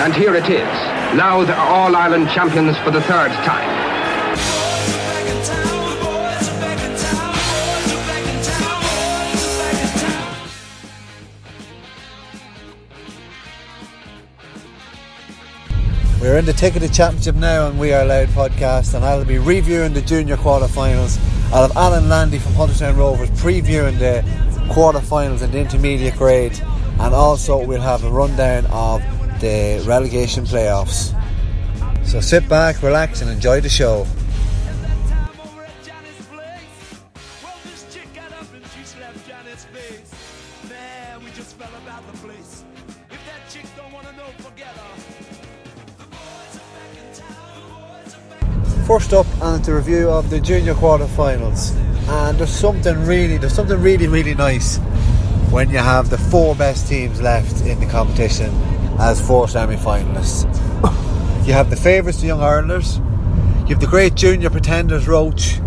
And here it is. Louth are All-Ireland champions for the third time. We're in the Ticketed Championship now on We Are Louth podcast, and I'll be reviewing the junior quarterfinals. I'll have Alan Landy from Hunterstown Rovers previewing the quarterfinals and the intermediate grade, and also we'll have a rundown of the relegation playoffs. So sit back, relax, and enjoy the show. First up, and the review of the junior quarterfinals. And there's something really, there's something really, really nice when you have the four best teams left in the competition as four semi-finalists. you have the favourites, the Young Irelanders. You have the great junior pretenders, Roche.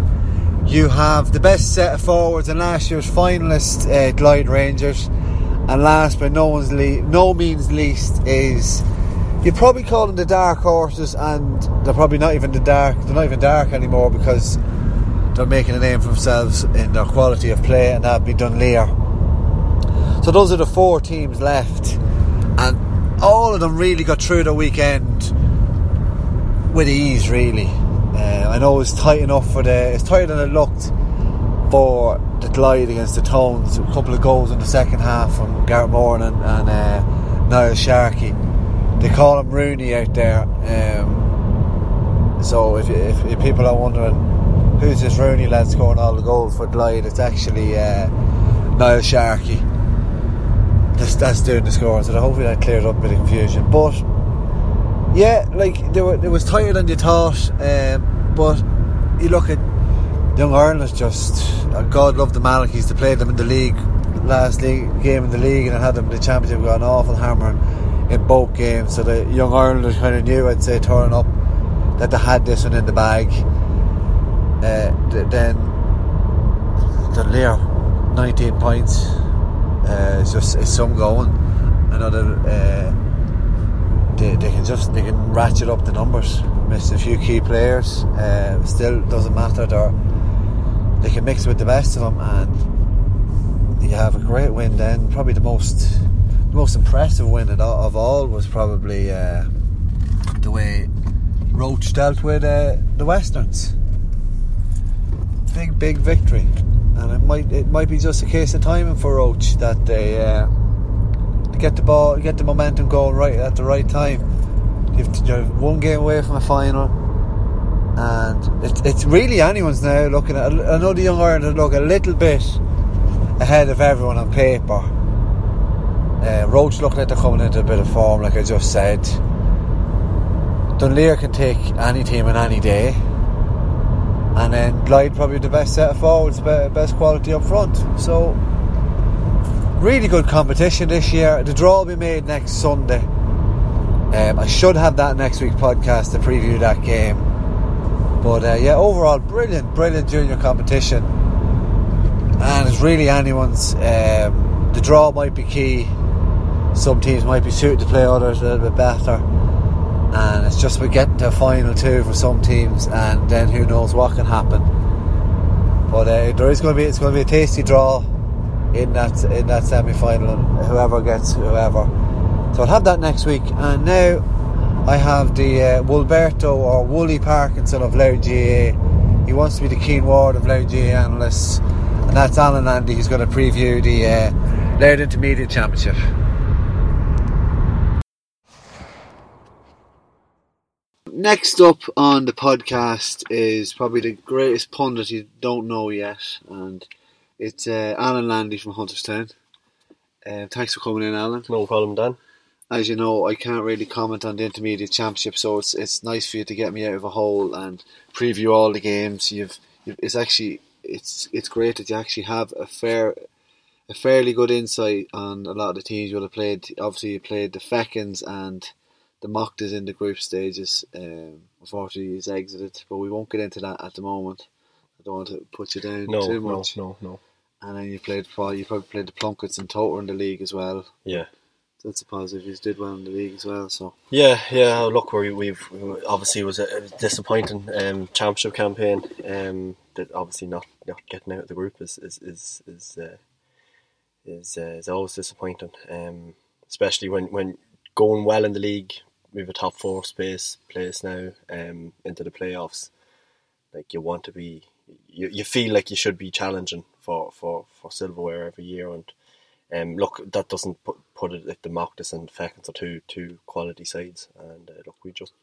You have the best set of forwards and last year's finalist, uh, Glyde Rangers. And last but no, one's le- no means least is you'd probably call them the dark horses, and they're probably not even the dark. They're not even dark anymore because they're making a name for themselves in their quality of play, and that'd be Dunleer. So those are the four teams left, and all of them really got through the weekend with ease. Really, uh, I know it's tight enough for the. It's tighter than it looked for the Glyde against the Tones. A couple of goals in the second half from Garrett Moran and, and uh, Niall Sharkey they call him Rooney out there. Um, so if, if, if, people are wondering who's this Rooney lad scoring all the goals for Glyde, it's actually uh, Niall Sharkey. That's, that's doing the scoring. So hopefully that cleared up a bit of confusion. But yeah, like they were, it was tighter than you thought. Um, but you look at Young Ireland just uh, God love the Malachis to play them in the league last league game in the league and had them in the championship got an awful hammering in both games. So the young Irelanders kind of knew, I'd say, turning up that they had this one in the bag. Uh, then the Lear, 19 points. Uh, it's just it's some going. Another uh, they, they can just they can ratchet up the numbers. Miss a few key players. Uh, still doesn't matter. They're, they can mix with the best of them, and you have a great win. Then probably the most the most impressive win of all was probably uh, the way Roche dealt with uh, the Westerns. Big, big victory, and it might it might be just a case of timing for Roche that they uh, get the ball, get the momentum going right at the right time. You've, one game away from a final, and it's it's really anyone's now looking at. I know the young Ireland look a little bit ahead of everyone on paper uh, Roche looking like they're coming into a bit of form, like I just said. Dunleer can take any team on any day. And then Glyde probably the best set of forwards, best quality up front. So, really good competition this year. The draw will be made next Sunday. Um, I should have that next week podcast to preview that game. But uh, yeah, overall, brilliant, brilliant junior competition. And it's really anyone's. Um, the draw might be key some teams might be suited to play others a little bit better. And it's just about getting to a final two for some teams, and then who knows what can happen. But uh, there is going to be it's going to be a tasty draw in that in that semi final, whoever gets whoever. So I'll have that next week. And now I have the uh, or Woolly Parkinson of Louth GAA. He wants to be the Keen Ward of Louth GAA analysts, and that's Alan Landy. He's going to preview the uh, Louth Intermediate Championship. Next up on the podcast is probably the greatest pundit you don't know yet, and it's uh, Alan Landy from Hunterstown. Uh, thanks for coming in, Alan. No problem, Dan. As you know, I can't really comment on the intermediate championship, so it's it's nice for you to get me out of a hole and preview all the games. You've, you've it's actually it's it's great that you actually have a fair a fairly good insight on a lot of the teams you'll have played. Obviously, you played the Fechins and the Mochtas in the group stages. Um, unfortunately, he's exited, but we won't get into that at the moment. I don't want to put you down No, too no, much. no, no. And then you played for you probably played the Plunketts and Togher in the league as well. Yeah. That's a positive. You did well in the league as well. So Yeah, yeah. Look, we, we've obviously it was a, a disappointing um, championship campaign. Um, that obviously not, not getting out of the group is is is is uh, is, uh, is always disappointing. Um, especially when, when going well in the league, we have a top four space place now. Um, into the playoffs, like you want to be, you, you feel like you should be challenging for, for, for silverware every year and. Um, look, that doesn't put put it like the Mochtas and Fechins are two two quality sides, and uh, look, we just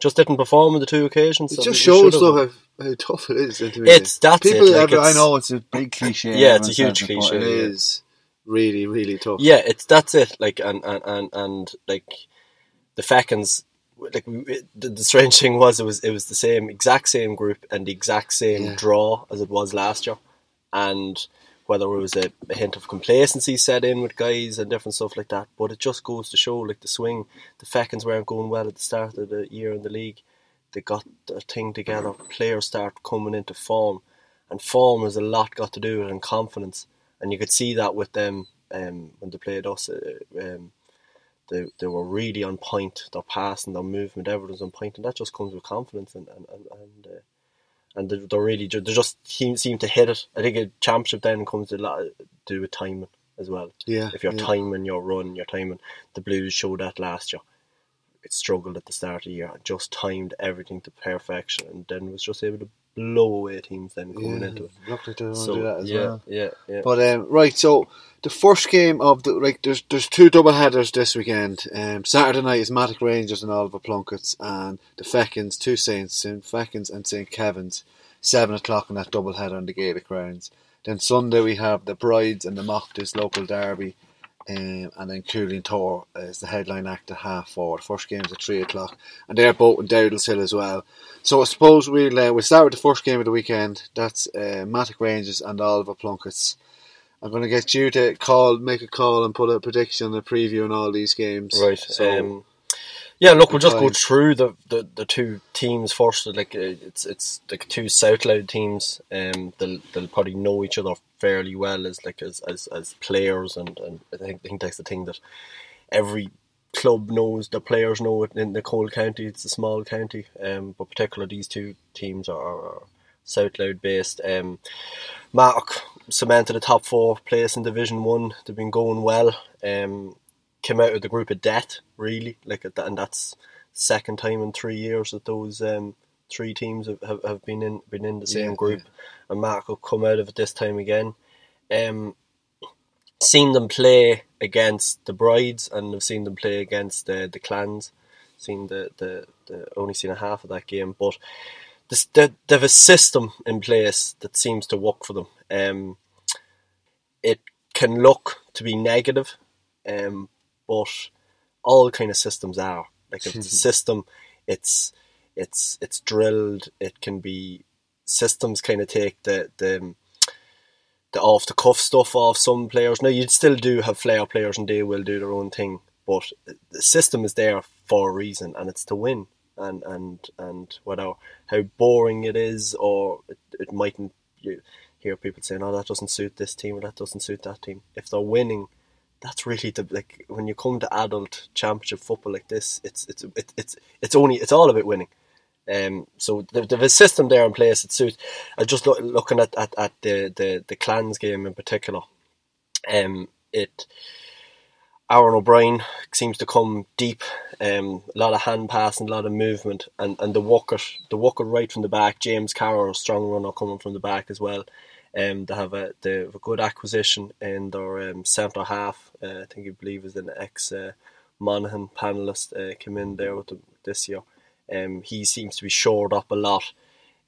just didn't perform on the two occasions. it just we- we shows though how, how tough it is. intermediate. It's- that's people. it, like, ever, I know it's a big cliche. Yeah, it's a huge says it, cliche, It yeah. is really really tough. Yeah, it's that's it. Like and and and, and like the Fechins. Like the, the strange thing was, it was it was the same exact same group and the exact same Yeah. draw as it was last year, and whether it was a, a hint of complacency set in with guys and different stuff like that. But it just goes to show, like the swing, the Fechins weren't going well at the start of the year in the league. They got the thing together. Players start coming into form, and form has a lot got to do with it and confidence. And you could see that with them um, when they played us. Uh, um, they they were really on point. Their passing, their movement, everything's on point, and that just comes with confidence and and and. and uh, and they- they're really they just seem, seem to hit it. I think a championship then comes to a lot to do with timing as well. Yeah, If you're yeah. timing your run, your timing, the Blues showed that last year. It struggled at the start of the year and just timed everything to perfection, and then was just able to blow away teams then coming Yeah, into it. like they want to So do that as yeah, well. yeah, yeah. But um, right, so the first game of the like, there's there's two double headers this weekend. Um, Saturday night is Mattock Rangers and Oliver Plunkett's, and the Fechins, two Saints, St Fechins and St Kevin's, seven o'clock on that double header on the Gaelic grounds. Then Sunday we have the Brides and the Mochtas local derby, um, and then Cooley and Togher is the headline act at half four. The first game is at three o'clock, and they're both in Dowdall's Hill as well. So I suppose we'll uh, we'll start with the first game of the weekend. That's uh, Mattock Rangers and Oliver Plunketts. I'm going to get you to call, make a call, and put a prediction, a preview on all these games. Right. So um, yeah, look, we'll just go through the, the, the two teams first. Like uh, it's it's like two South Louth teams. Um, they'll they'll probably know each other fairly well as like as as, as players, and, and I think I think that's the thing that every club knows. The players know it in the Cole County. It's a small county. Um, but particularly these two teams are, are South Louth based. Um, Mark cemented the top four place in Division One. They've been going well. Um, came out of the group of death, really. Like and that's second time in three years that those um, three teams have, have, have been in been in the same Yeah, group. And Mark will come out of it this time again. Um, seen them play against the brides, and I've seen them play against the the clans. Seen the the, the only seen a half of that game, but this, they, they have a system in place that seems to work for them. Um, it can look to be negative, um, but all kind of systems are like if it's a system, it's it's it's drilled. It can be systems kind of take the the the off the cuff stuff off some players. Now you'd still do have flair players and they will do their own thing, but the system is there for a reason and it's to win. And and and whether how boring it is or it, it mightn't you hear people saying, Oh that doesn't suit this team or that doesn't suit that team. If they're winning that's really the like when you come to adult championship football like this, it's it's it's, it's only it's all about winning. Um, so there- there's a system there in place that suits. I just look, looking at, at, at the, the, the clans game in particular. Um, it, Aaron O'Brien seems to come deep. Um, a lot of hand passing, a lot of movement, and, and the walker, the walker right from the back. James Carroll, strong runner coming from the back as well. Um, they have a they have a good acquisition in their um, centre half. Uh, I think you believe is an ex uh, Monaghan panelist uh, came in there with this year. Um, he seems to be shored up a lot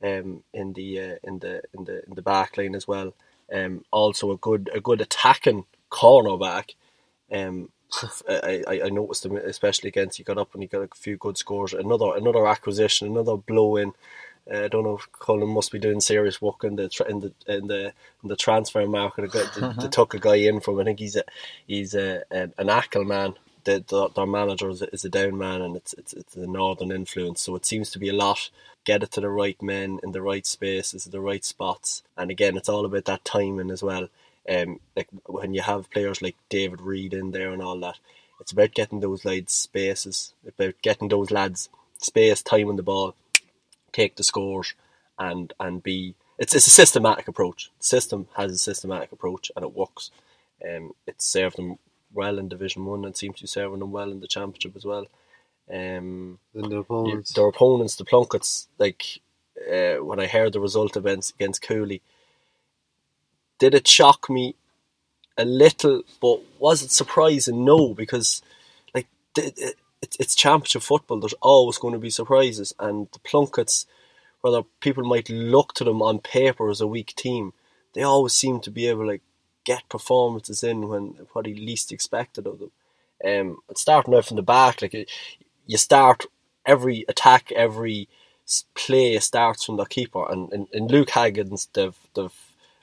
um, in the uh, in the in the in the back line as well. Um, also a good a good attacking cornerback. Um, I, I, noticed him especially against he got up and he got a few good scores. Another another acquisition, another blow in. Uh, I don't know if Colin must be doing serious work in the in the in the in the transfer market. They, they, they took a guy in from I think he's a he's a an, an Achill man. The, the, their manager is a, is a down man and it's it's it's a northern influence. So it seems to be a lot get it to the right men in the right spaces, the right spots. And again, it's all about that timing as well. Um, like when you have players like David Reid in there and all that, it's about getting those lads spaces, about getting those lads space, time on the ball, take the scores, and and be. It's it's a systematic approach. The system has a systematic approach, and it works. Um, it's served them well in Division One, and seems to be serving them well in the Championship as well. Um, and their opponents. Their opponents, the Plunketts, like uh, when I heard the result against against Cooley, did it shock me a little? But was it surprising? No, because like it, it, it's championship football. There's always going to be surprises, and the Plunketts, whether people might look to them on paper as a weak team, they always seem to be able to like, get performances in when what he least expected of them. Um, starting out from the back, like you start every attack, every play starts from the keeper, and in, in Luke Haggans, they've they've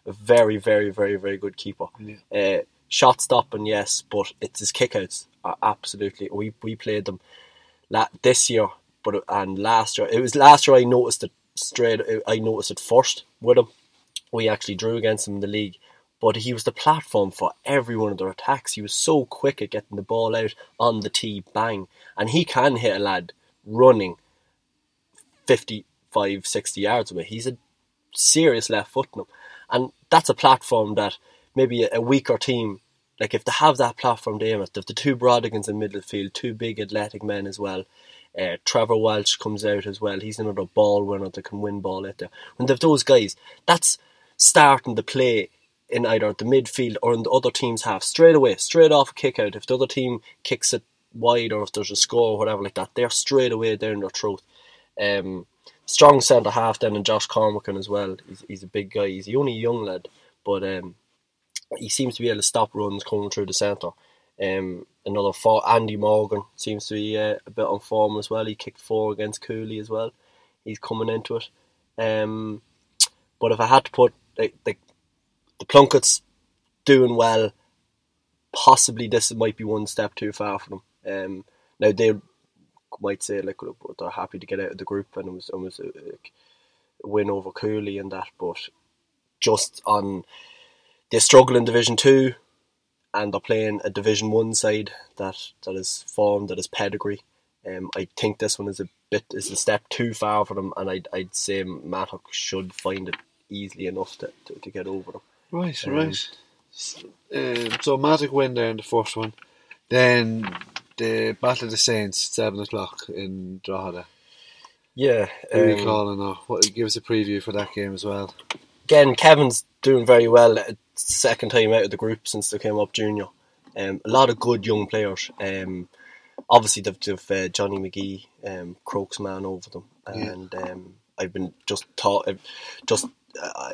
a very, very, very, very good keeper. Yeah. Uh, shot stopping, yes, but it's his kickouts are absolutely. We we played them la- this year, but and last year it was last year I noticed it straight. I noticed it first with him. We actually drew against him in the league, but he was the platform for every one of their attacks. He was so quick at getting the ball out on the tee, bang, and he can hit a lad running 55, 60 yards away. He's a serious left foot. And that's a platform that maybe a, weaker team, like if they have that platform to aim if the two Brodigans in midfield, two big athletic men as well, uh, Trevor Welch comes out as well. He's another ball winner that can win ball out there. When they've those guys, that's starting the play in either the midfield or in the other team's half straight away, straight off a kick out. If the other team kicks it wide or if there's a score or whatever like that, they're straight away down their throat. Um, strong centre half then and Josh Cormacan as well. He's, he's a big guy. He's the only young lad, but um, he seems to be able to stop runs coming through the centre. Um, another four, Andy Morgan seems to be uh, a bit on form as well. He kicked four against Cooley as well. He's coming into it. Um, but if I had to put like, the the Plunketts doing well, possibly this might be one step too far for them. Um, now they might say like they're happy to get out of the group and it was almost a, a win over Cooley and that, but just on they struggle in Division Two, and they're playing a Division One side that that is formed that is pedigree. Um, I think this one is a bit is a step too far for them, and I'd I'd say Mattock should find it easily enough to, to, to get over them. Right, um, right. Um, so Mattock win there in the first one. Then the Battle of the Saints, at seven o'clock in Drogheda. Yeah, who um, are you calling now? What give us a preview for that game as well? Again, Kevin's doing very well. Second time out of the group since they came up junior. Um, a lot of good young players. Um, obviously, they've, they've uh, Johnny McGee, um, Crokes man over them, and yeah. um, I've been just taught. Just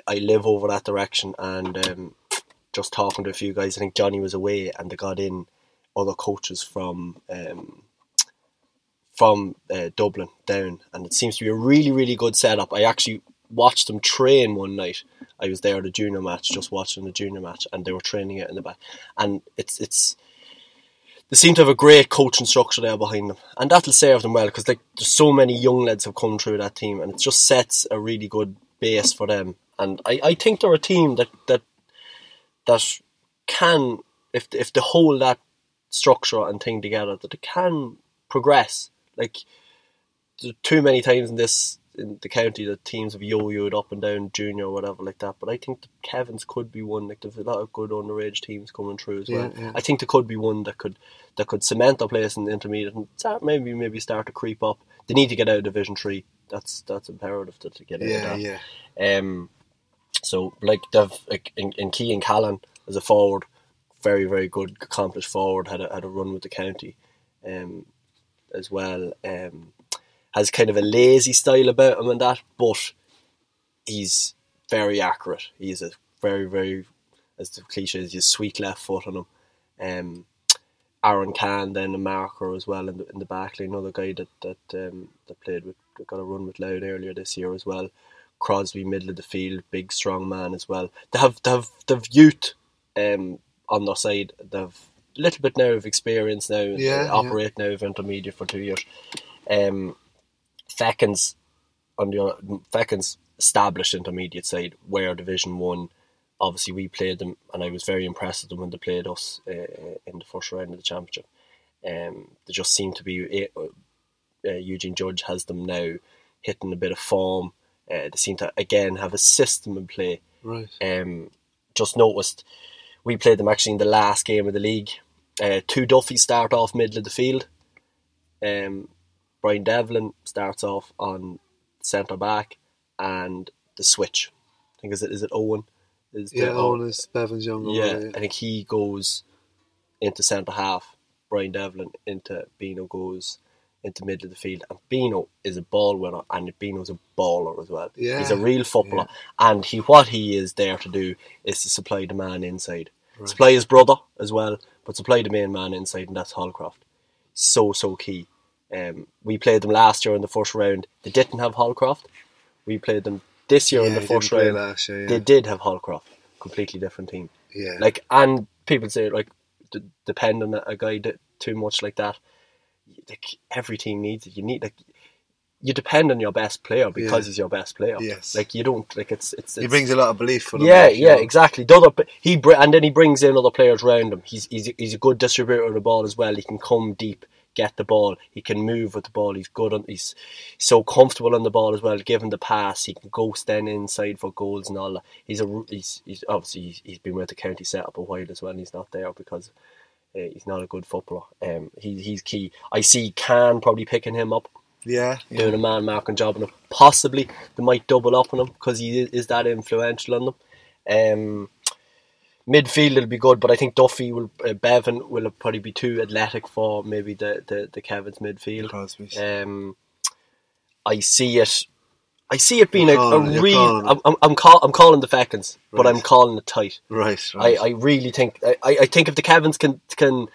I, live over that direction, and um, just talking to a few guys. I think Johnny was away, and they got in other coaches from um, from uh, Dublin down, and it seems to be a really really good setup. I actually watched them train one night. I was there at a junior match, just watching the junior match, and they were training it in the back. And it's it's they seem to have a great coaching structure there behind them, and that'll serve them well because like there's so many young lads have come through that team, and it just sets a really good base for them. And I, I think they're a team that that that can if if they hold that structure and thing together that it can progress. Like too many times in this in the county that teams have yo-yoed up and down junior or whatever like that. But I think the Kevins could be one. Like there's a lot of good underage teams coming through as well. Yeah, yeah. I think there could be one that could that could cement their place in the intermediate and start, maybe maybe start to creep up. They need to get out of Division Three. That's that's imperative to, to get out Yeah, of that. yeah. Um, so like they've like in, in Key and Callan as a forward, very very good, accomplished forward. Had a had a run with the county, um, as well. Um, has kind of a lazy style about him and that, but he's very accurate. He's a very very, as the cliche is, he's sweet left foot on him. Um, Aaron Khan then a marker as well in the in the back line, another guy that that um, that played with got a run with Louth earlier this year as well. Crosby middle of the field, big strong man as well. They have they have they've youth um, on their side. They've a little bit now of experience now. Yeah, They operate now of intermediate for two years. Um, Fechins on the Fechins established intermediate side where Division One. Obviously, we played them, and I was very impressed with them when they played us uh, in the first round of the championship. Um, they just seem to be. Uh, Eugene Judge has them now hitting a bit of form. Uh, they seem to again have a system in play. Right. Um, just noticed we played them actually in the last game of the league. Uh, two Duffy start off middle of the field. Um, Brian Devlin starts off on centre back, and the switch. I think is it is it Owen? Is the- Yeah, Owen is Bevan's younger. yeah, brother, I think he goes into centre half. Brian Devlin into Bino goes into middle of the field, and Bino is a ball winner, and Bino's a baller as well. Yeah, he's a real footballer, and he what he is there to do is to supply the man inside, supply his brother as well, but supply the main man inside, and that's Holcroft. So so key. Um, we played them last year in the first round. They didn't have Holcroft. We played them this year Yeah, in the first round. last year, yeah. They did have Holcroft. Completely different team. Yeah. Like, and people say like, d- depend on a, guy that too much like that. Like every team needs it. You need like, you depend on your best player because Yeah. he's your best player. Yes. Like you don't like it's it's. he brings a lot of belief for them. yeah, yeah, know. exactly. The other he br- and then he brings in other players around him. He's he's he's a good distributor of the ball as well. He can come deep, get the ball. He can move with the ball. He's good on. He's so comfortable on the ball as well. Given the pass, he can go stand inside for goals and all that. He's a he's he's obviously he's, he's been with the county setup a while as well. and He's not there because. Uh, he's not a good footballer. Um, he, he's key. I see Can probably picking him up Yeah. yeah. doing a man marking job on him. Possibly they might double up on him because he is, is that influential on them. Um, midfield it'll be good, but I think Duffy will, uh, Bevan will probably be too athletic for maybe the the, the Kevin's midfield. Crosby's. Um, I see it. I see it being a, a calling it, you're real. I'm, I'm, I'm, call, I'm calling the Fechins, but I'm calling it tight. Right. I, right. I really think I, I think if the Kevins can can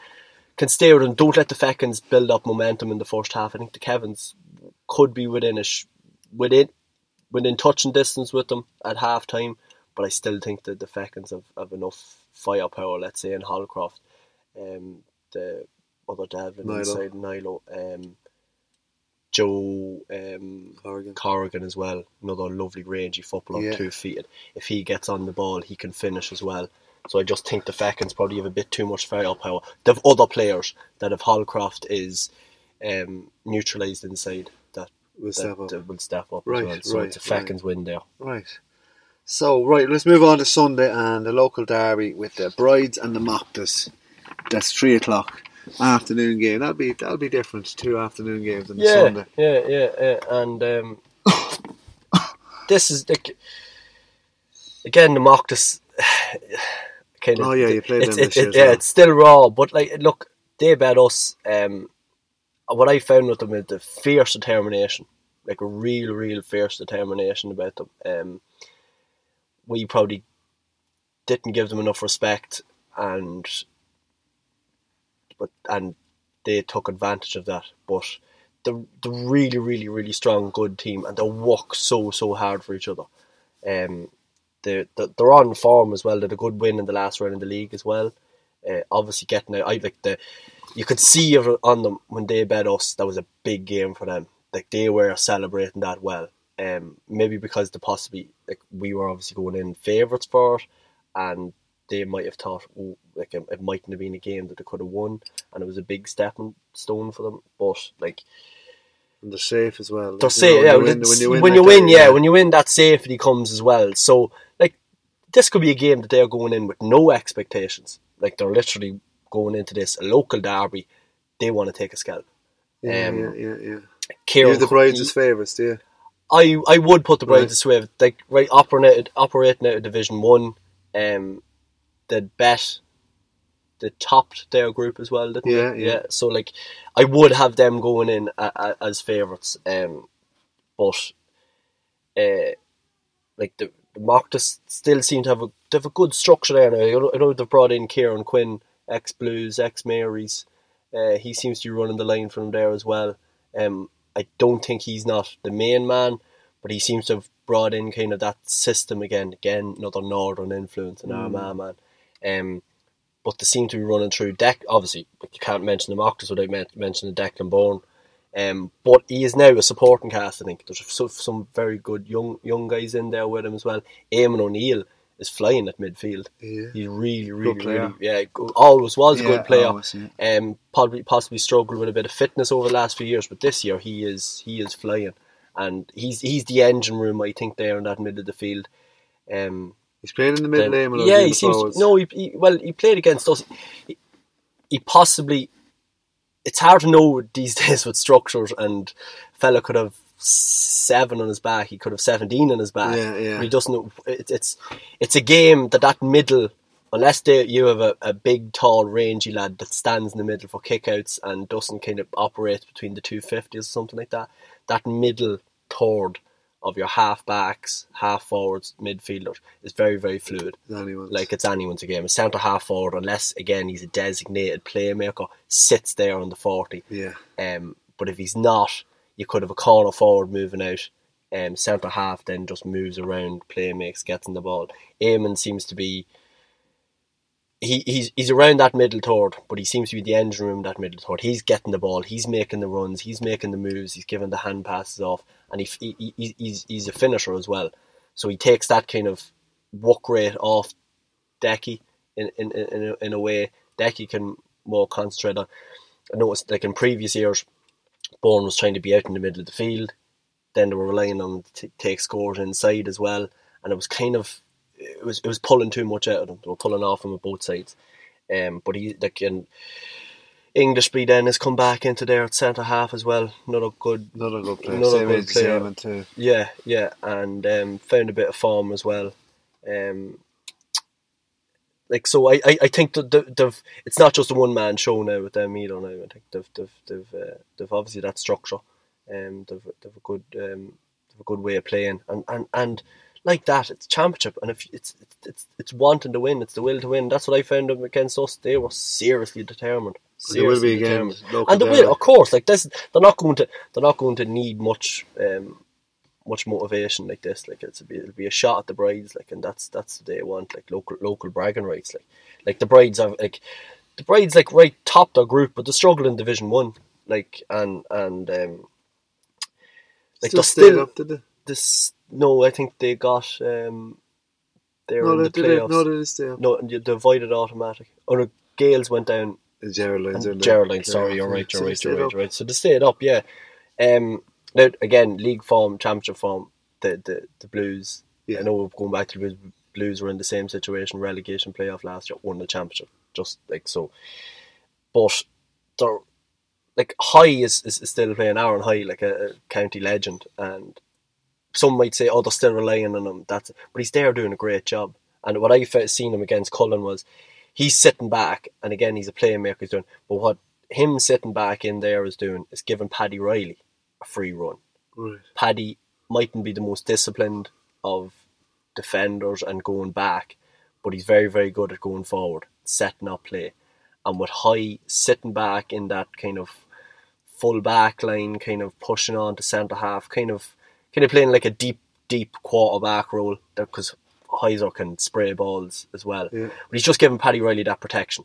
can stay with them, don't let the Fechins build up momentum in the first half. I think the Kevins could be within a sh- within within touching distance with them at half time, but I still think that the Fechins have, have enough firepower. Let's say in Hallcroft, um, the other Devlin Nilo. inside Nilo, um, Joe um, Corrigan. Corrigan as well, another lovely rangy footballer, Yeah. two feet. If he gets on the ball, he can finish as well. So I just think the Fechins probably have a bit too much firepower. They've other players that if Hallcroft is um, neutralised inside, that, Will that, step up. that will step up Right, as well. So right, it's a Feckins win there. Right. So, right, let's move on to Sunday and the local derby with the Brides and the Mochtas. That's three o'clock afternoon game. That'll be that'll be different. Two afternoon games on the Yeah, Sunday. yeah, yeah, yeah. And um, this is again the mock this kind of. Oh, yeah, you played it's, them it- this year it- yeah, well. it's still raw, but like look, they bet us. Um, what I found with them is the fierce determination, like a real, real fierce determination about them. Um, we probably didn't give them enough respect, and but and they took advantage of that. But the the really, really, really strong, good team, and they work so, so hard for each other. Um, they they- they're on form as well. They had a good win in the last round in the league as well. Uh, obviously, getting out, I like the you could see on them when they bet us. That was a big game for them. Like they were celebrating that well. Um, maybe because the possibly like we were obviously going in favourites for it, and they might have thought, oh, like it, it mightn't have been a game that they could have won, and it was a big stepping stone for them. But like And they're safe as well. they're safe. yeah, when you win, when you win, when you like win, that, yeah, when you win, that safety comes as well. So, like, this could be a game that they're going in with no expectations. Like, they're literally going into this a local derby. They want to take a scalp. yeah, um, yeah, yeah, yeah. Kieran You're the brides favourites, do you? I I would put the Right. Brides of Swift like right operating operating out of Division One. Um, they bet the topped their group as well, didn't Yeah, they? yeah. So like, I would have them going in a, a, as favourites. Um, but uh, like the, the Marcus still seem to have a they have a good structure there now. I know, I know they've brought in Kieran Quinn, ex Blues, ex Marys. Uh, he seems to be running the line from there as well. Um, I don't think he's not the main man, but he seems to have brought in kind of that system again. Again, another northern influence in Armagh man. Um, but they seem to be running through deck. Obviously, you can't mention the Octus without men- mentioning Declan Bourne. Um, but he is now a supporting cast. I think there's some, some very good young young guys in there with him as well. Eamon O'Neill is flying at midfield. Yeah. He's really, really, really, yeah. go- Always was a good player. always, yeah. Um, probably possibly struggled with a bit of fitness over the last few years, but this year he is he is flying, and he's he's the engine room. I think there in that middle of the field. Um, He's playing in the middle then- lane. yeah, all he seems. forwards. No, he, he well, he played against us. He, he possibly. It's hard to know these days with structures, and fella could have seven on his back. He could have seventeen on his back. Yeah, yeah. He doesn't. It, it's it's a game that that middle. Unless they, you have a, a big, tall, rangy lad that stands in the middle for kickouts and doesn't kind of operate between the two fifties or something like that, that middle third of your half backs, half forwards, midfielders is very, very fluid Anyone's. like it's anyone's game. A centre half forward, unless again he's a designated playmaker, sits there on the forty. yeah. Um, but if he's not, you could have a corner forward moving out. Um, centre half then just moves around, play makes, gets in the ball. Eamon seems to be. He, he's he's around that middle third, but he seems to be the engine room that middle third. He's getting the ball, he's making the runs, he's making the moves, he's giving the hand passes off, and he, he, he he's he's a finisher as well. So he takes that kind of work rate off Decky in in in a, in a way. Decky can more concentrate on. I noticed like in previous years, Bourne was trying to be out in the middle of the field. Then they were relying on to take scores inside as well, and it was kind of it was it was pulling too much out of them. They were pulling off him at both sides. Um, but he like and Englishby then has come back into there at centre half as well. Another good Another good player. Another Same good player. Too. yeah, yeah, and um, found a bit of form as well. Um, like so, I, I, I think that they've, they've it's not just a one man show now with them either. Now I think they've they've they've, uh, they've obviously that structure, um, they've they've a good um, they've a good way of playing, and and and like that, it's championship, and if it's it's it's, it's wanting to win, it's the will to win. That's what I found them against us. They were seriously determined. They will be seriously again. determined. And they will, of course. Like this, they're not going to. They're not going to need much, um, much motivation like this. Like it's be- it'll be a shot at the brides. Like, and that's that's what they want. Like local local bragging rights. Like, like the brides are like, the brides like right top their group, but they struggle in Division One. Like and and um, like Still they're still up, did they? this. No, I think they got um, they're No, in they the. They, playoffs. no, they stay up. no, they avoided automatic. Or the Gales went down The Geraldines are in there. Geraldine, sorry, you're right, you're So right, you're right, you're right. So they stayed up, yeah. Um, now again, league form, championship form, the the, the Blues. Yeah. I know going back to the Blues. Blues were in the same situation, relegation playoff last year, won the championship, just like so. But they're like High is, is, is still playing Aaron High, like a, a county legend, and some might say, oh, they're still relying on him. That's but he's there doing a great job. And what I seen him against Cullen was he's sitting back, and again he's a playmaker. He's doing, but what him sitting back in there is doing is giving Paddy Riley a free run. Right. Paddy mightn't be the most disciplined of defenders and going back, but he's very, very good at going forward, setting up play. And with High sitting back in that kind of full back line, kind of pushing on to centre half, kind of kind of playing like a deep, deep quarterback role because Heiser can spray balls as well. Yeah. But he's just giving Paddy Riley that protection.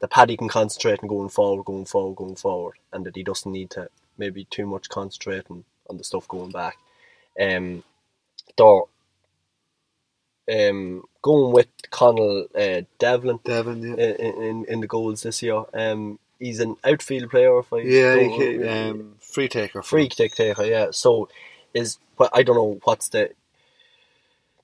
That Paddy can concentrate on going forward, going forward, going forward, and that he doesn't need to maybe too much concentrating on the stuff going back. Um, they're um, going with Connell uh, Devlin Devon, yeah. in, in in the goals this year. Um, he's an outfield player. If I Yeah, don't- he, ca- um, free taker. free kick taker, yeah. So is but I don't know what's the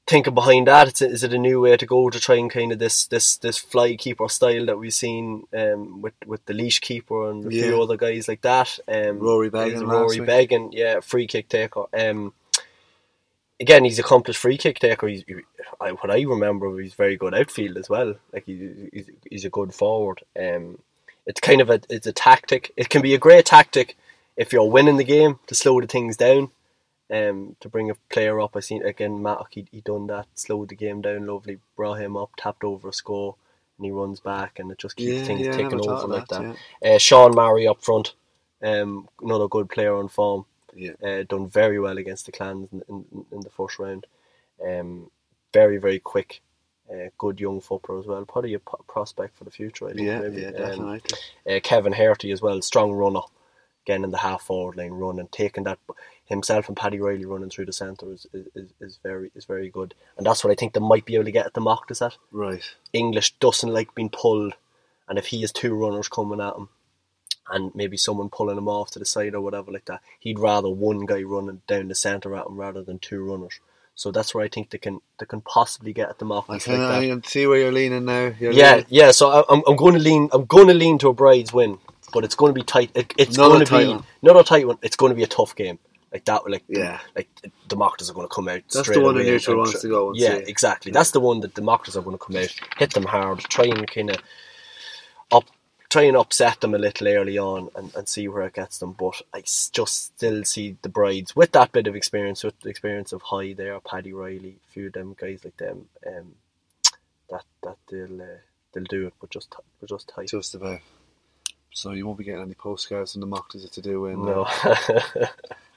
thinking behind that. It's, is it a new way to go to try and kind of this this this fly keeper style that we've seen um, with with the leash keeper and a few other guys like that. Um, Rory Beggan is Rory week. Beggan, yeah, free kick taker. Um, again, he's accomplished free kick taker. He's, he, I, what I remember, he's very good outfield as well. Like he, he's, he's a good forward. Um, it's kind of a it's a tactic. It can be a great tactic if you're winning the game to slow the things down. Um, to bring a player up, I seen again Mattock. He he done that, slowed the game down lovely, brought him up, tapped over a score, and he runs back, and it just keeps Yeah, things yeah, ticking over like that, that. Uh, Sean Murray up front, um, another good player on form. Yeah. Uh, done very well against the clans in, in, in the first round. Um, very very quick, uh, good young footballer as well. Probably a p- prospect for the future. I think, Yeah, maybe. yeah, Um, definitely. uh, Kevin Herty as well, strong runner, again in the half forward lane run and taking that himself and Paddy Riley running through the centre is, is, is, is very is very good, and that's what I think they might be able to get at the Mochtas at. right. English doesn't like being pulled, and if he has two runners coming at him, and maybe someone pulling him off to the side or whatever like that, he'd rather one guy running down the centre at him rather than two runners. So that's where I think they can they can possibly get at the I Mochtas can, like. I can see where you're leaning now. You're Yeah, leaning- yeah. So I, I'm I'm going to lean I'm going to lean to a Brides win, but it's going to be tight. It, it's going to be not a tight one. It's going to be a tough game. Like that, like Yeah. like the Mochtas are going to come out. That's the one the neutral wants to go yeah, see. exactly. That's the one that the Mochtas are going to come out, hit them hard, try and kind of up, try and upset them a little early on, and, and see where it gets them. But I just still see the Brides with that bit of experience, with the experience of High there, Paddy Riley, a few of them guys like them. Um, that that they'll uh, they'll do it, but just but just tight. Just about. So you won't be getting any postcards from the Mochtas to do in. No,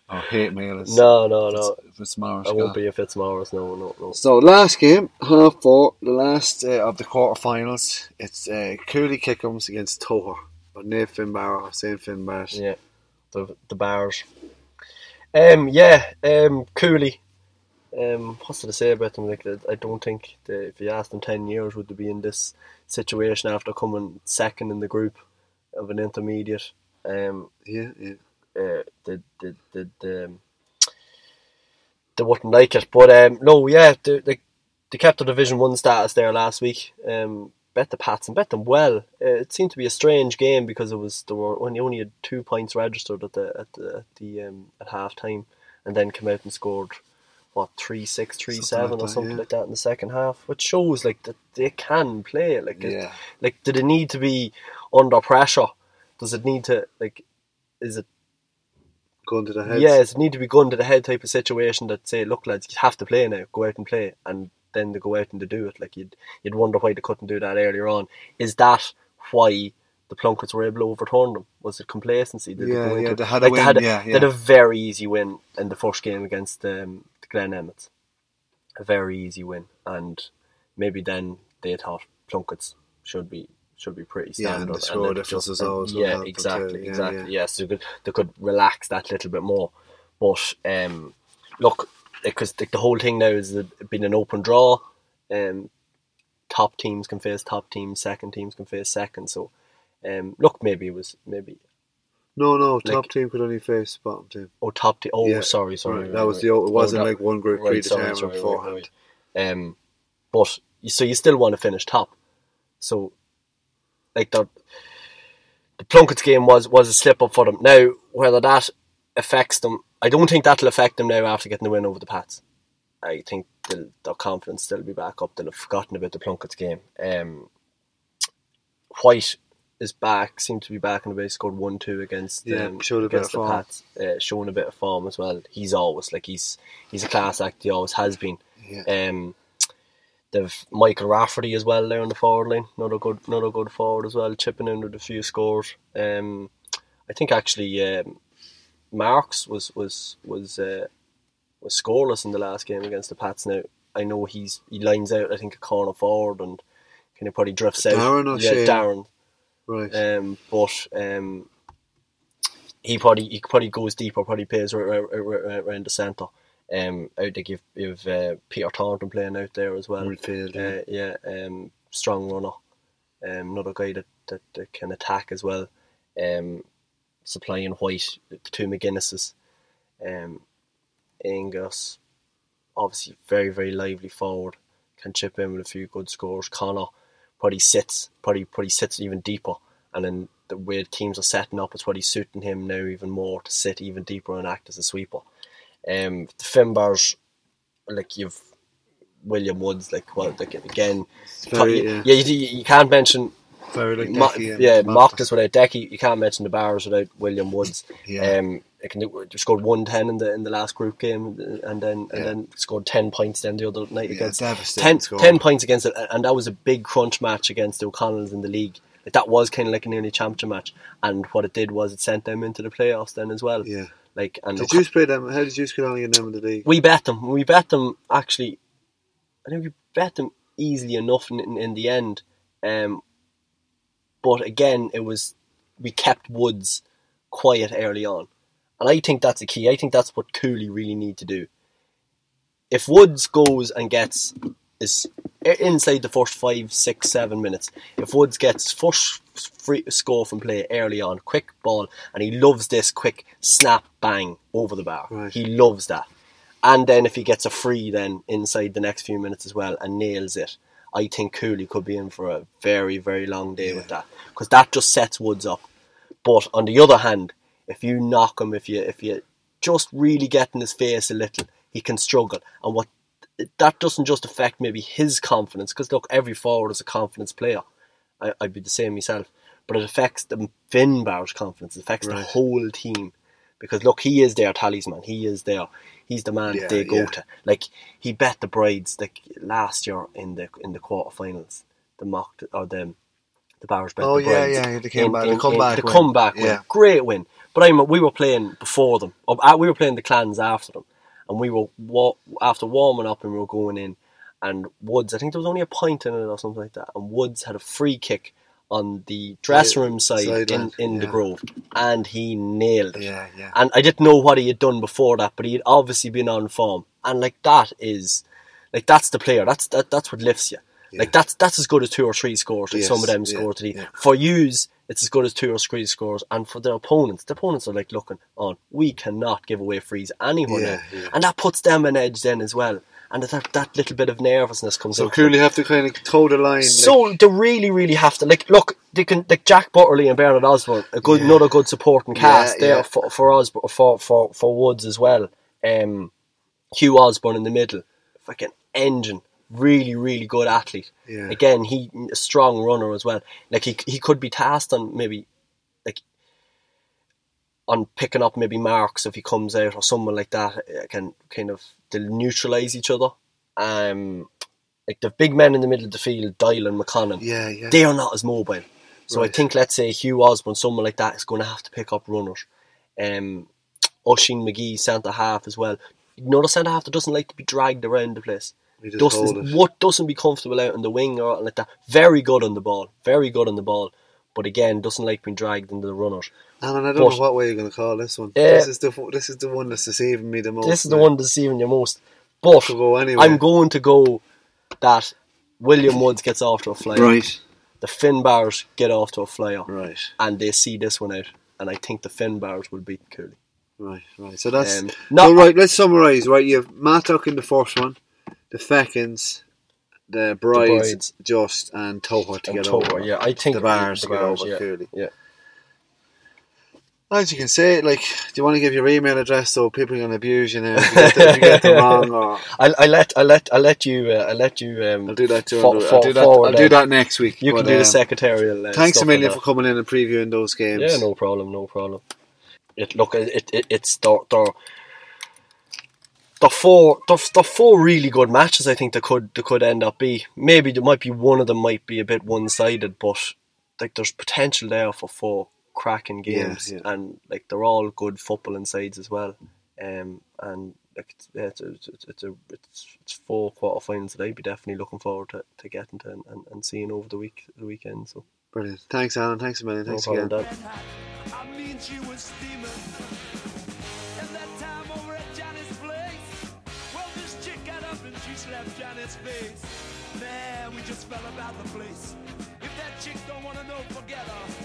Or hate mail. Is, no, no, no. Morris I won't be if it's Morris. No, no, no. So last game, half four, the last uh, of the quarterfinals. It's uh, Cooley Kickhams against Togher. Or Nave Finbar St Finbar. Yeah, the the bars. Um, yeah, um, Cooley. Um, what's to say about them? Like, I don't think that if you asked them ten years, would they be in this situation after coming second in the group of an intermediate? Um, Yeah, yeah. uh, they, they, they, they, um, they wouldn't like it. But um, no, yeah, they, they, they kept the Division One status there last week. Um, bet the Pats and bet them well. Uh, it seemed to be a strange game because it was there were only only had two points registered at the at the at the um, at half time, and then came out and scored what three six three Something seven like or that, something yeah. like that in the second half, which shows like that they can play. Like it- Yeah. like did it need to be under pressure? Does it need to like? Is it Going to the head? yeah, it need to be going to the head type of situation that say, look lads, you have to play now, go out and play, and then they go out and they do it. Like you'd you'd wonder why they couldn't do that earlier on. Is that why the Plunketts were able to overturn them? Was it complacency? Did Yeah, go yeah, they had a like they had a, yeah, they had a very easy win in the first game against um, the Glen Emmets. A very easy win, and maybe then they thought Plunketts should be should be pretty Yeah, standard. and the score difference is always yeah, exactly. Yeah, exactly. yeah. Yes, they could they could relax that little bit more. But um, look, because the, the whole thing now is been an open draw. Um, top teams can face top teams, second teams can face second. So, um, look, maybe it was maybe No, no, top team could only face bottom team. oh top team. Oh, Yeah, sorry, sorry. right, right, that was right. the. It wasn't Oh, that- like one group right, sorry, predetermined sorry, right, beforehand. Um, but so you still want to finish top. So, like the the Plunketts game was was a slip up for them. Now, whether that affects them, I don't think that'll affect them now after getting the win over the Pats. I think they'll, their confidence still be back up. They'll have forgotten about the Plunkett's game. Um, White is back, seemed to be back in the base, scored 1 2 against, Yeah, um, showed a bit of the form. Pats, uh, showing a bit of form as well. He's always like he's he's a class act, he always has been. Yeah. Um, they've Michael Rafferty as well there on the forward line, another good another good forward as well, chipping in with a few scores. Um, I think actually um, Marks was was was uh, was scoreless in the last game against the Pats. Now I know he's he lines out I think a corner forward and kind of probably drifts out. Darren or yeah, Shane? Darren. Right. Um, but um, he probably he probably goes deeper, probably plays right around the centre. Um, out there you've, you've uh, Peter Thornton playing out there as well. Midfield, yeah. Uh, yeah, um, strong runner. Um, another guy that, that, that can attack as well. um, supplying White, the two McGuinnesses, um, Angus, obviously very very lively forward, can chip in with a few good scores. Connor probably sits, probably probably sits even deeper, and then the way teams are setting up, it's probably suiting him now even more to sit even deeper and act as a sweeper. Um, the Finbars, like you've William Woods, like well, like again, Very, yeah, yeah. you, you can't mention like and yeah. Mochtas without Decky. You can't mention the Bars without William Woods. Yeah. Um, it can scored one ten in the in the last group game, and then and Yeah. then scored ten points then the other night Yeah, against devastating 10, score. 10 points against it, and that was a big crunch match against the O'Connells in the league. Like that was kind of like a nearly championship match, and what it did was it sent them into the playoffs then as well. Yeah. Like and Did you play them? How did you get on against them in the league? we bet them. We bet them actually. I think we bet them easily enough in, in, in the end. Um, but again, it was we kept Woods quiet early on, and I think that's the key. I think that's what Cooley really need to do. If Woods goes and gets is inside the first five, six, seven minutes, if Woods gets first free score from play early on, quick ball, and he loves this quick snap bang over the bar. Right. He loves that. And then if he gets a free then inside the next few minutes as well and nails it, I think Cooley could be in for a very, very long day with that. Because that just sets Woods up. But on the other hand, if you knock him, if you if you just really get in his face a little, he can struggle. And what that doesn't just affect maybe his confidence, because look, every forward is a confidence player. I, I'd be the same myself. But it affects the Finbar's confidence, it affects the whole team. Because look, he is their talisman. He is there. He's the man Yeah, they go yeah. to. Like he bet the brides like last year in the in the quarterfinals. The mock or the the Bowers bet Oh, the yeah, brides. yeah, they came back- the comeback the comeback win. Yeah. Great win. But I mean, we were playing before them. Uh, we were playing the clans after them, and we were wa- after warming up and we were going in. And Woods, I think there was only a point in it or something like that. And Woods had a free kick on the dressing room side in, in the. Grove, and he nailed it. Yeah, yeah. And I didn't know what he had done before that, but he had obviously been on form. And like that is, like that's the player. That's that. That's what lifts you. Like that's that's as good as two or three scores. Like Yes, some of them yeah, score today. yeah. For yous, it's as good as two or three scores. And for their opponents, the opponents are like looking on. We cannot give away frees anywhere Yeah, yeah. and that puts them an edge then as well. And that that little bit of nervousness comes So. Cooley have to kind of toe the line. So they really, really have to like look. They can like Jack Butterley and Bernard Osborne, a good, Yeah. another good supporting cast there for for Osborne, for for for Woods as well. Um, Hugh Osborne in the middle, fucking engine, really, really good athlete. Yeah. Again, he a strong runner as well. Like he he could be tasked on maybe like on picking up maybe marks if he comes out or someone like that uh, can kind of they'll neutralise each other. Um, like the big men in the middle of the field, Doyle and McConnell, Yeah, yeah. they are not as mobile. So I think, let's say Hugh Osborne, someone like that, is going to have to pick up runners. Um, Oisin McGee, centre half as well. You Another centre half that doesn't like to be dragged around the place. Doesn't what doesn't be comfortable out on the wing or like that. Very good on the ball, very good on the ball, but again doesn't like being dragged into the runners. Alan, I don't But- know what way you're going to call this one. Yeah. this is the this is the one that's deceiving me the most. this is the one deceiving you most. But go anywhere. I'm going to go that William Woods gets off to a flyer. Right, The Finbars get off to a flyer. right, and they see this one out, and I think the Finbars will beat Cooley. right, right. So that's Um, no- so right. Let's summarise. Right, you have Matlock in the first one, the Fechins, the Brides, Brides. Just and Togher to And get Tower, over. yeah, I think the Bars the to get Bars, over yeah, Cooley. yeah. As you can say, like, do you want to give your email address so people can abuse you now if you get the, if you get them wrong? Or I, I let I let I let you uh, I let you. Um, I'll do that. Too. fo- I'll, do, fo- I'll do that. I'll do that. that next week. You can do um, the secretarial. Uh, Thanks a million for coming in and previewing those games. Yeah, no problem, no problem. It look it, it it's the the the four the, the four really good matches. I think they could they could end up be maybe there might be one of them might be a bit one sided, but like there's potential there for four cracking games, yeah. and like they're all good footballing sides as well. Um, and like it's, yeah, it's, a, it's, a- it's a it's it's four quarterfinals that I'd be definitely looking forward to, to getting to and, and, and seeing over the week the weekend. So Brilliant. Thanks, Alan. Thanks a million. no Thanks problem. again. his face. Man, we just fell about the place. If that chick don't wanna know, forget her.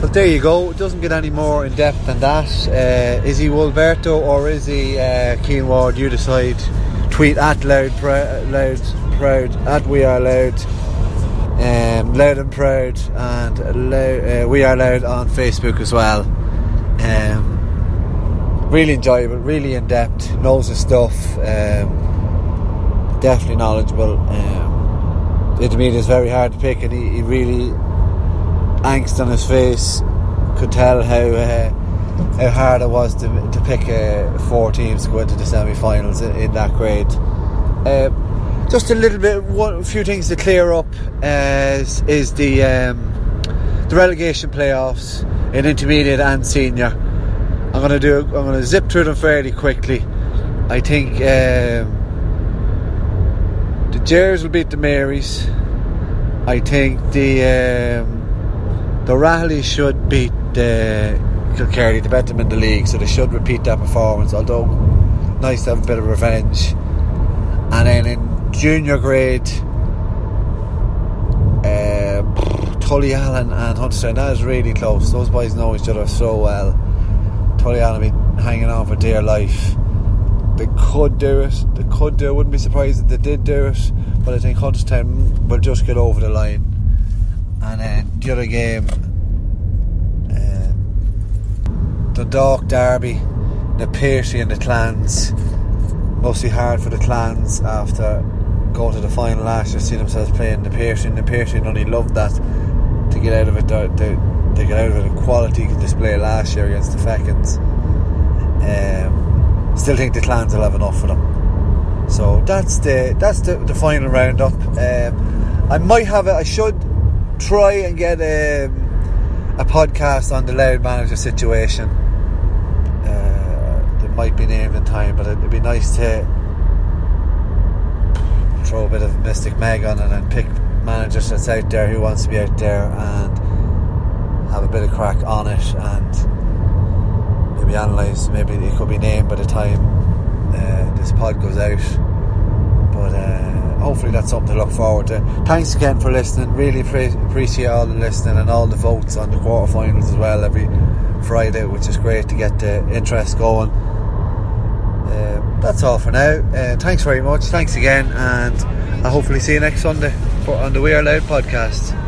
But there you go. It doesn't get any more in depth than that. Uh, is he Wolberto or is he uh, Keen Ward? You decide. Tweet at loud, prou- loud, proud at We Are Louth. Um, loud and proud, and loud, uh, We Are Louth on Facebook as well. Um, really enjoyable, really in depth, knows his stuff. Um, definitely knowledgeable. Um, intermediate is very hard to pick, and he, he really angst on his face could tell how uh, how hard it was to, to pick uh, four teams to go into the semi-finals in, in that grade. Uh, just a little bit, one a few things to clear up is, is the um, the relegation playoffs in intermediate and senior. I'm gonna do. I'm gonna zip through them fairly quickly. I think um, the Jers will beat the Marys. I think the um, the Raleigh should beat the Kilkerley to bet them in the league, so they should repeat that performance. Although nice to have a bit of revenge. And then in junior grade, uh, Tullyallen and Hunterstown, that is really close. Those boys know each other so well. Allen been hanging on for dear life. They could do it. They could do it. Wouldn't be surprised if they did do it. But I think Hunterstown will just get over the line. And then the other game, uh, the Dock Derby, the Piercy and the Clans. Mostly hard for the Clans after going to the final last year, see themselves playing the Piercy and the Piercy and only loved that to get out of it. To get out of it a quality display last year against the Fechins. Um, still think the Clans will have enough for them. So that's the that's the, the final roundup. Um, I might have it. I should try and get um, a podcast on the Louth manager situation. Uh, might be named in time, but it'd be nice to throw a bit of Mystic Meg on it and pick managers that's out there who wants to be out there and have a bit of crack on it and maybe analyse. Maybe it could be named by the time uh, this pod goes out. But uh, hopefully that's something to look forward to. Thanks again for listening. Really appre- appreciate all the listening and all the votes on the quarterfinals as well every Friday, which is great to get the interest going. Uh, that's all for now. Uh, thanks very much. Thanks again, and I hopefully see you next Sunday for, on the We Are Louth podcast.